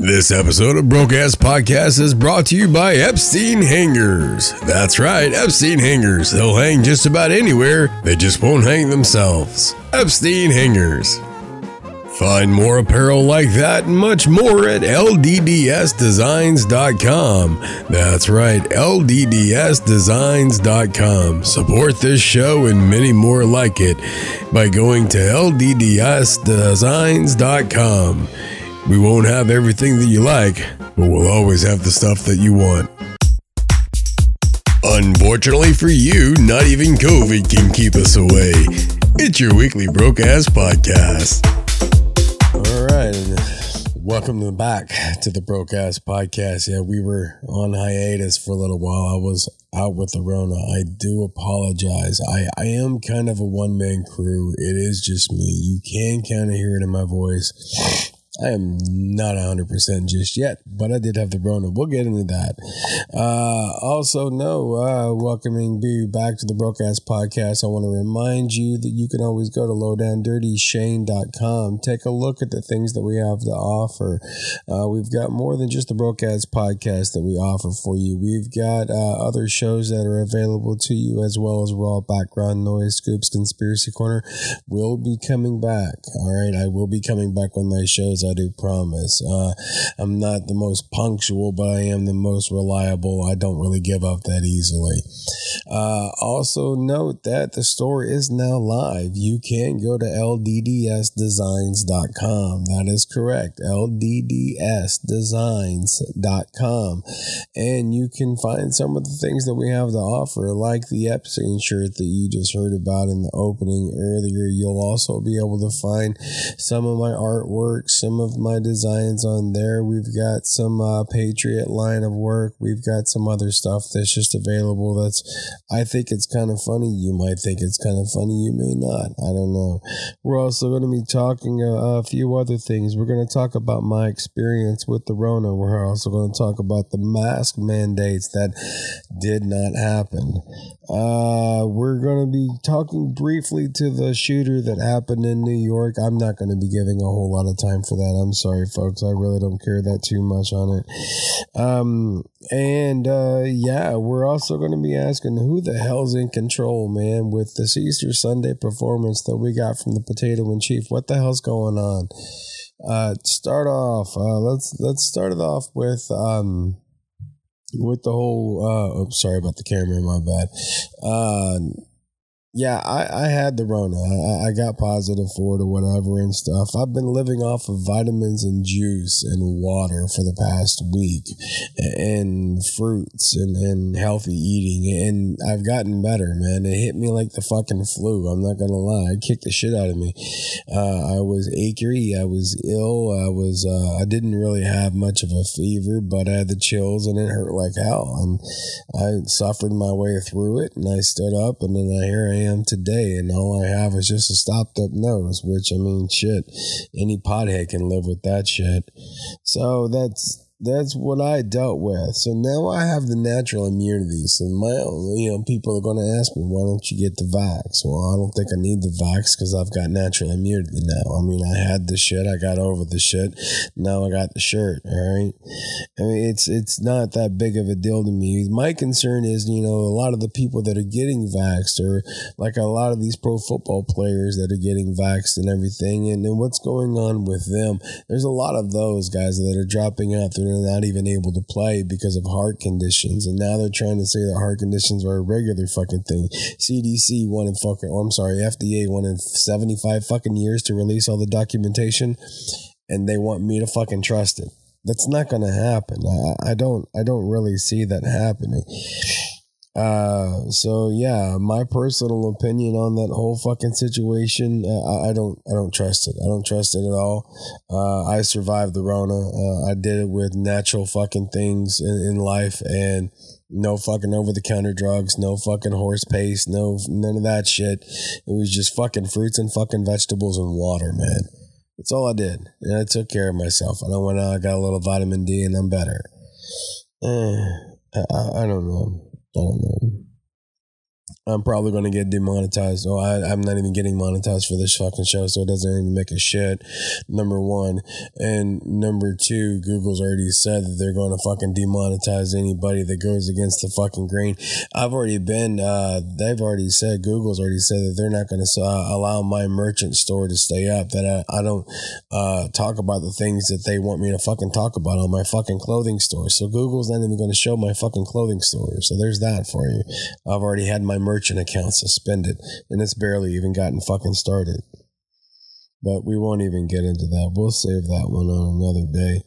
This episode of Broke Ass Podcast is brought to you by Epstein Hangers. That's right, Epstein Hangers. They'll hang just about anywhere, they just won't hang themselves. Epstein Hangers. Find more apparel like that and much more at LDDSdesigns.com. That's right, LDDSdesigns.com. Support this show and many more like it by going to LDDSdesigns.com. We won't have everything that you like, but we'll always have the stuff that you want. Unfortunately for you, not even COVID can keep us away. It's your weekly broke ass podcast. All right, welcome back to the broke ass podcast. Yeah, we were on hiatus for a little while. I was out with the Rona. I do apologize. I, I am kind of a one man crew. It is just me. You can kind of hear it in my voice. I am not 100% just yet, but I did have the Rona. We'll get into that. Uh, also, no, uh, welcoming you back to the Broke Ass Podcast. I want to remind you that you can always go to lowdowndirtyshane.com. Take a look at the things that we have to offer. Uh, we've got more than just the Broke Ass Podcast that we offer for you. We've got uh, other shows that are available to you, as well as Raw Background Noise, Scoops, Conspiracy Corner. We'll be coming back. All right, I will be coming back on my shows. I do promise. Uh, I'm not the most punctual, but I am the most reliable. I don't really give up that easily. Uh, also, note that the store is now live. You can go to LDDSdesigns.com. That is correct. LDDSdesigns.com. And you can find some of the things that we have to offer, like the Epstein shirt that you just heard about in the opening earlier. You'll also be able to find some of my artwork, some of my designs on there. We've got some uh, Patriot line of work. We've got some other stuff that's just available. That's, I think it's kind of funny. You might think it's kind of funny. You may not. I don't know. We're also going to be talking a, a few other things. We're going to talk about my experience with the Rona. We're also going to talk about the mask mandates that did not happen. Uh, we're going to be talking briefly to the shooter that happened in New York. I'm not going to be giving a whole lot of time for that. I'm sorry, folks. I really don't care that too much on it. Um, and uh, yeah, we're also going to be asking who the hell's in control, man, with this Easter Sunday performance that we got from the Potato in Chief. What the hell's going on? Uh, start off. Uh, let's let's start it off with um with the whole. Uh, oh, sorry about the camera. My bad. Uh, yeah, I, I had the Rona. I, I got positive for it or whatever and stuff. I've been living off of vitamins and juice and water for the past week and fruits and, and healthy eating. And I've gotten better, man. It hit me like the fucking flu. I'm not going to lie. It kicked the shit out of me. Uh, I was achy. I was ill. I was, uh, I didn't really have much of a fever, but I had the chills and it hurt like hell. And I suffered my way through it and I stood up and then I, here I am am today, and all I have is just a stopped up nose, which I mean, shit, any pothead can live with that shit. So that's that's what I dealt with. So now I have the natural immunity. So my, you know, people are going to ask me, why don't you get the vax? Well, I don't think I need the vax because I've got natural immunity now. I mean, I had the shit, I got over the shit. Now I got the shirt. All right. I mean, it's it's not that big of a deal to me. My concern is, you know, a lot of the people that are getting vaxxed or like a lot of these pro football players that are getting vaxxed and everything, and then what's going on with them. There's a lot of those guys that are dropping out. They're they're not even able to play because of heart conditions. And now they're trying to say that heart conditions are a regular fucking thing. CDC wanted fucking, oh, I'm sorry, FDA wanted 75 fucking years to release all the documentation and they want me to fucking trust it. That's not going to happen. I, I don't, I don't really see that happening. Uh, so yeah, my personal opinion on that whole fucking situation, uh, I, don't, I don't trust it. I don't trust it at all. Uh, I survived the Rona. Uh, I did it with natural fucking things in, in life and no fucking over the counter drugs, no fucking horse paste, no, none of that shit. It was just fucking fruits and fucking vegetables and water, man. That's all I did. And I took care of myself. And I went out, I got a little vitamin D and I'm better. Eh, I, I don't know. I don't know. I'm probably going to get demonetized. Oh, I, I'm not even getting monetized for this fucking show, so it doesn't even make a shit. Number one. And number two, Google's already said that they're going to fucking demonetize anybody that goes against the fucking grain. I've already been, uh, they've already said, Google's already said that they're not going to uh, allow my merchant store to stay up, that I, I don't uh, talk about the things that they want me to fucking talk about on my fucking clothing store. So Google's not even going to show my fucking clothing store. So there's that for you. I've already had my merchant merchant account suspended, and it's barely even gotten fucking started. But we won't even get into that. We'll save that one on another day.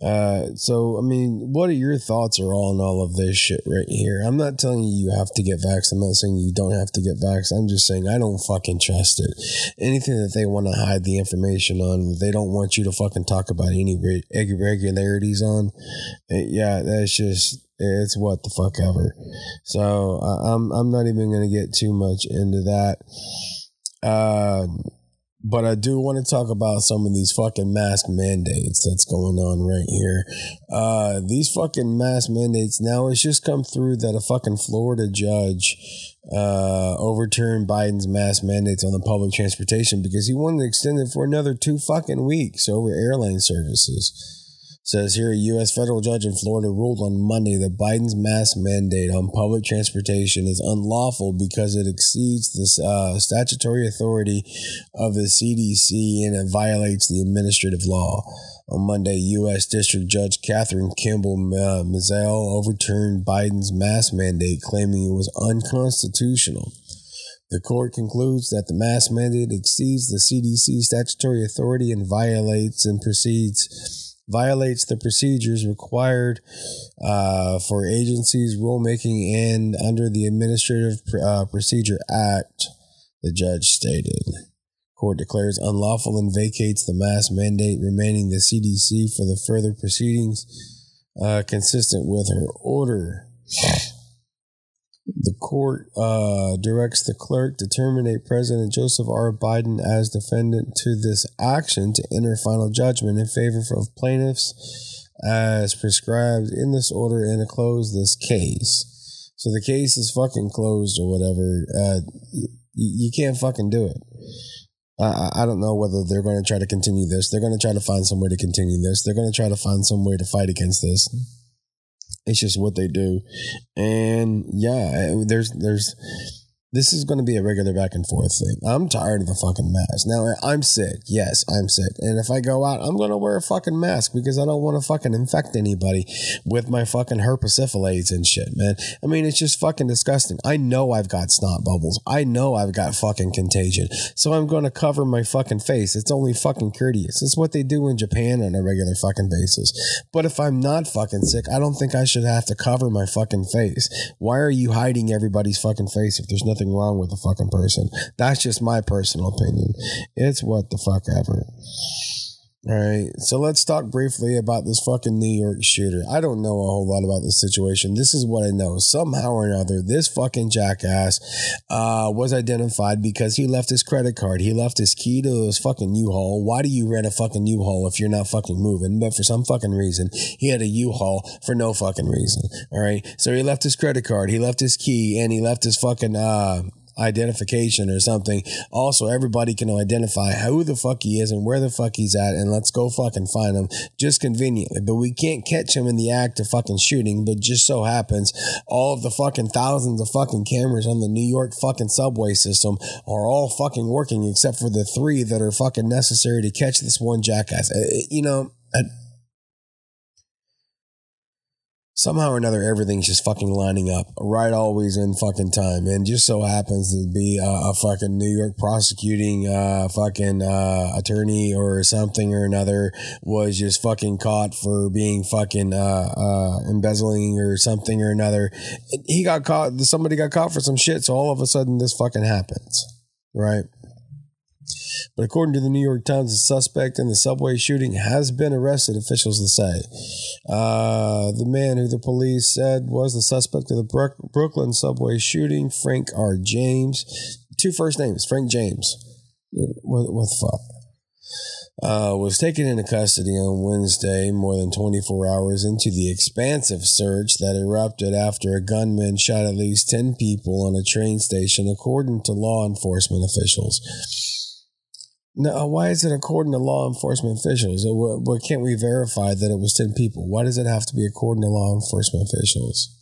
Uh, so, I mean, what are your thoughts are all on all of this shit right here? I'm not telling you you have to get vaxxed. I'm not saying you don't have to get vaxxed. I'm just saying I don't fucking trust it. Anything that they want to hide the information on, they don't want you to fucking talk about any irregularities on. Yeah, that's just it's what the fuck ever. So uh, I'm I'm not even gonna get too much into that. Uh, but I do want to talk about some of these fucking mask mandates that's going on right here. Uh, these fucking mask mandates now it's just come through that a fucking Florida judge uh, overturned Biden's mask mandates on the public transportation because he wanted to extend it for another two fucking weeks over airline services says here a U.S. federal judge in Florida ruled on Monday that Biden's mask mandate on public transportation is unlawful because it exceeds the uh, statutory authority of the CDC and it violates the administrative law. On Monday, U.S. District Judge Kathryn Kimball uh, Mizelle overturned Biden's mask mandate, claiming it was unconstitutional. The court concludes that the mask mandate exceeds the CDC statutory authority and violates and proceeds violates the procedures required uh, for agencies rulemaking and under the Administrative uh, Procedure Act, the judge stated. Court declares unlawful and vacates the mask mandate, remaining the CDC for the further proceedings uh, consistent with her order. The court uh, directs the clerk to terminate President Joseph R. Biden as defendant to this action to enter final judgment in favor of plaintiffs as prescribed in this order and to close this case. So the case is fucking closed or whatever. Uh, you, can't fucking do it. I don't know whether they're going to try to continue this. They're going to try to find some way to continue this. They're going to try to find some way to fight against this. It's just what they do. And yeah, there's there's this is going to be a regular back and forth thing. I'm tired of the fucking mask. Now, I'm sick. Yes, I'm sick. And if I go out, I'm going to wear a fucking mask because I don't want to fucking infect anybody with my fucking herpes and shit, man. I mean, it's just fucking disgusting. I know I've got snot bubbles. I know I've got fucking contagion. So I'm going to cover my fucking face. It's only fucking courteous. It's what they do in Japan on a regular fucking basis. But if I'm not fucking sick, I don't think I should have to cover my fucking face. Why are you hiding everybody's fucking face if there's nothing nothing wrong with the fucking person. That's just my personal opinion. It's what the fuck ever. All right, so let's talk briefly about this fucking New York shooter. I don't know a whole lot about this situation. This is what I know. Somehow or another, this fucking jackass uh, was identified because he left his credit card. He left his key to his fucking U-Haul. Why do you rent a fucking U-Haul if you're not fucking moving? But for some fucking reason, he had a U-Haul for no fucking reason. All right, so he left his credit card, he left his key, and he left his fucking uh, identification or something. Also, everybody can identify who the fuck he is and where the fuck he's at, and let's go fucking find him just conveniently. But we can't catch him in the act of fucking shooting. But just so happens, all of the fucking thousands of fucking cameras on the New York fucking subway system are all fucking working except for the three that are fucking necessary to catch this one jackass. Uh, you know. I, somehow or another everything's just fucking lining up right always in fucking time. And just so happens to be a, a fucking new york prosecuting uh, fucking uh, attorney or something or another was just fucking caught for being fucking uh, uh embezzling or something or another. He got caught somebody got caught for some shit. So all of a sudden this fucking happens right but according to the New York Times, the suspect in the subway shooting has been arrested, officials say. Uh, the man who the police said was the suspect of the Brooklyn subway shooting, Frank R. James. Two first names, Frank James. What, what the fuck? uh, was taken into custody on Wednesday, more than 24 hours into the expansive search that erupted after a gunman shot at least 10 people on a train station, according to law enforcement officials. Now, uh, why is it according to law enforcement officials? What can't we verify that it was 10 people? Why does it have to be according to law enforcement officials?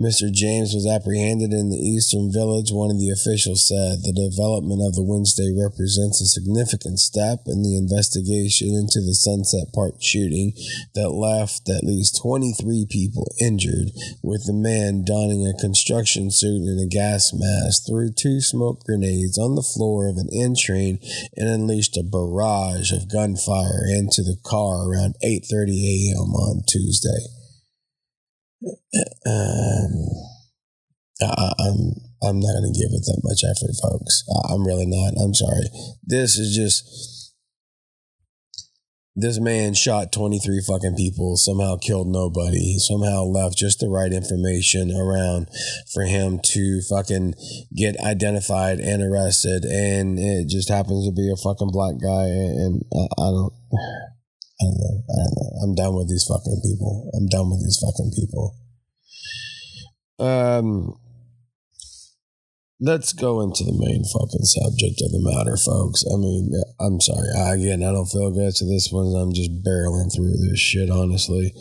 Mr. James was apprehended in the Eastern Village, one of the officials said. The development of the Wednesday represents a significant step in the investigation into the Sunset Park shooting that left at least 23 people injured, with the man donning a construction suit and a gas mask, threw two smoke grenades on the floor of an N train and unleashed a barrage of gunfire into the car around 8:30 a.m. on Tuesday. Um, I, I'm I'm not going to give it that much effort, folks. I'm really not. I'm sorry. This is just this man shot 23 fucking people, somehow killed nobody, somehow left just the right information around for him to fucking get identified and arrested, and it just happens to be a fucking black guy, and I, I don't. I don't know. I don't know. I'm done with these fucking people. I'm done with these fucking people. Um, let's go into the main fucking subject of the matter, folks. I mean, I'm sorry. Again, I don't feel good to this one. I'm just barreling through this shit, honestly.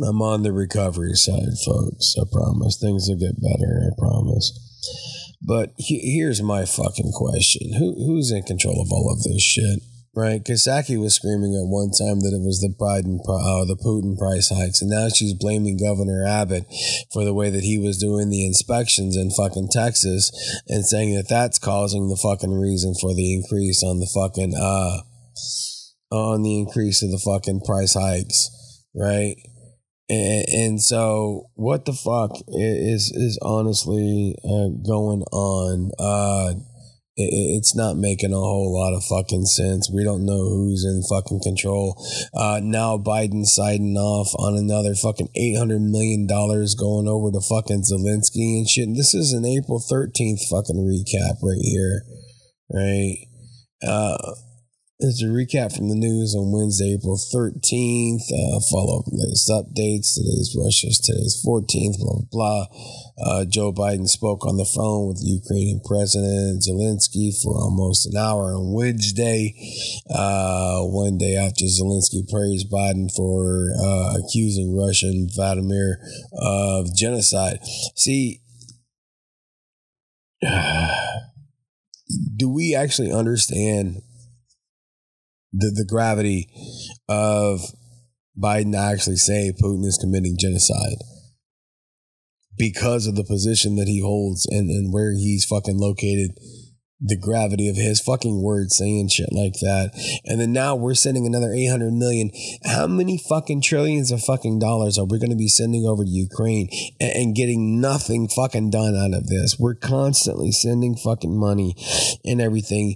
I'm on the recovery side, folks. I promise. Things will get better. I promise. But he, here's my fucking question: Who who's in control of all of this shit? Right? Psaki was screaming at one time that it was the Biden, uh, the Putin price hikes, and now she's blaming Governor Abbott for the way that he was doing the inspections in fucking Texas, and saying that that's causing the fucking reason for the increase on the fucking uh on the increase of the fucking price hikes, right? And, and so, what the fuck is is honestly uh, going on? Uh, it's not making a whole lot of fucking sense. We don't know who's in fucking control. Uh, now Biden siding off on another fucking $800 million going over to fucking Zelensky and shit. This is an April 13th fucking recap right here, right? Uh, it's a recap from the news on Wednesday, April 13th. Uh, follow up latest updates. Today's Russia's today's 14th, blah, blah, blah. Uh, Joe Biden spoke on the phone with Ukrainian President Zelensky for almost an hour on Wednesday, uh, one day after Zelensky praised Biden for uh, accusing Russian Vladimir of genocide. See, do we actually understand the, the gravity of Biden actually saying Putin is committing genocide because of the position that he holds and, and where he's fucking located the gravity of his fucking words saying shit like that. And then now we're sending another 800 million. How many fucking trillions of fucking dollars are we going to be sending over to Ukraine and, and, getting nothing fucking done out of this? We're constantly sending fucking money and everything.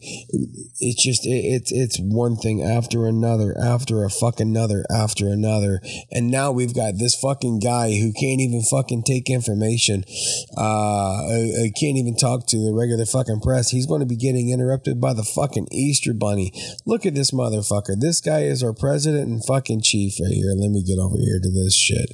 It's just, it, it's, it's one thing after another, after a fucking another, after another. And now we've got this fucking guy who can't even fucking take information, uh, uh can't even talk to the regular fucking press. He's going to be getting interrupted by the fucking Easter Bunny. Look at this motherfucker. This guy is our president and fucking chief right here. Let me get over here to this shit.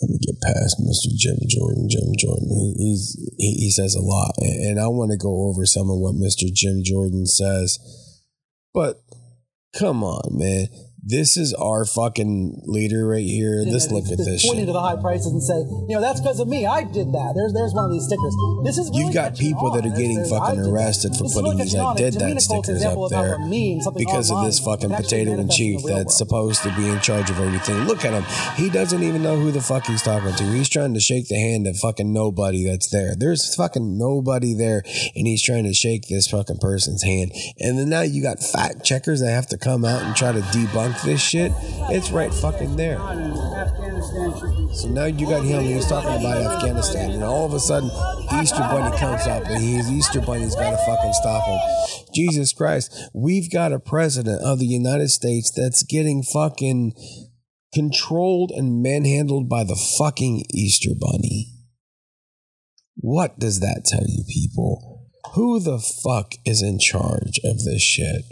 Let me get past Mr. Jim Jordan. Jim Jordan, he, he's he, he says a lot, and I want to go over some of what Mr. Jim Jordan says. But come on, man. This is our fucking leader right here. This look at this. Pointing shit. to the high prices and say, you know, that's because of me. I did that. There's there's one of these stickers. This is really you've got people that are getting fucking arrested for putting these "I did that" stickers up there because of this fucking potato in chief that's supposed to be in charge of everything. Look at him. He doesn't even know who the fuck he's talking to. He's trying to shake the hand of fucking nobody that's there. There's fucking nobody there, and he's trying to shake this fucking person's hand. And then now you got fact checkers that have to come out and try to debunk this shit, it's right fucking there. So now you got him, he's talking about Afghanistan, and all of a sudden, Easter Bunny comes up, and he's Easter Bunny's got to fucking stop him. Jesus Christ, we've got a president of the United States that's getting fucking controlled and manhandled by the fucking Easter Bunny. What does that tell you, people? Who the fuck is in charge of this shit?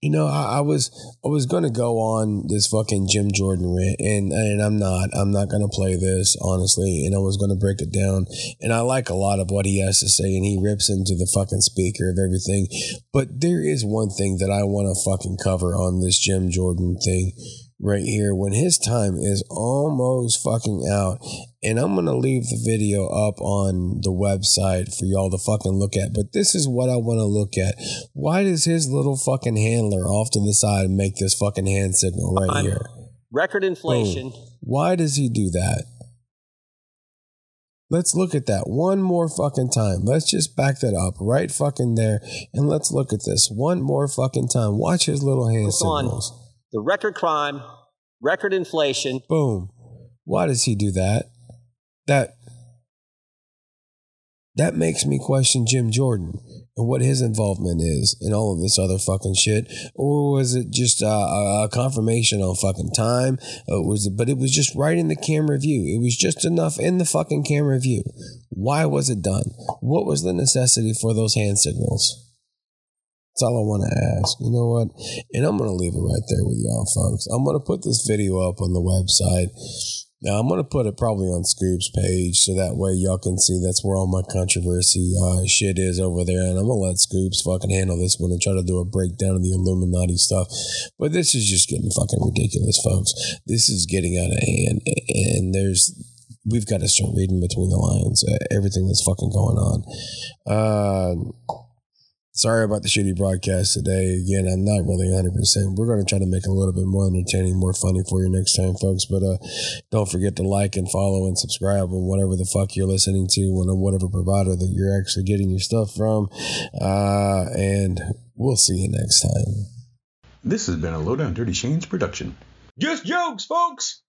You know, I, I, was I was gonna go on this fucking Jim Jordan rant, and and I'm not. I'm not gonna play this honestly, and I was gonna break it down. And I like a lot of what he has to say, and he rips into the fucking speaker of everything. But there is one thing that I want to fucking cover on this Jim Jordan thing right here when his time is almost fucking out. And I'm going to leave the video up on the website for y'all to fucking look at. But this is what I want to look at. Why does his little fucking handler off to the side make this fucking hand signal right I'm here? Record inflation. Boom. Why does he do that? Let's look at that one more fucking time. Let's just back that up right fucking there. And let's look at this one more fucking time. Watch his little hand signals. On the record crime, record inflation. Boom. Why does he do that? That that makes me question Jim Jordan and what his involvement is in all of this other fucking shit. Or was it just a, a confirmation on fucking time? Uh, it was, but it was just right in the camera view. It was just enough in the fucking camera view. Why was it done? What was the necessity for those hand signals? That's all I want to ask. You know what? And I'm going to leave it right there with y'all, folks. I'm going to put this video up on the website. Now, I'm going to put it probably on Scoop's page so that way y'all can see that's where all my controversy uh, shit is over there. And I'm going to let Scoops fucking handle this one and try to do a breakdown of the Illuminati stuff. But this is just getting fucking ridiculous, folks. This is getting out of hand. And there's we've got to start reading between the lines, uh, everything that's fucking going on. Uh, Sorry about the shitty broadcast today. Again, I'm not really 100%. We're going to try to make it a little bit more entertaining, more funny for you next time, folks. But uh, don't forget to like and follow and subscribe on whatever the fuck you're listening to, on whatever provider that you're actually getting your stuff from. Uh, and we'll see you next time. This has been a Lowdown Dirty Shane's production. Just jokes, folks!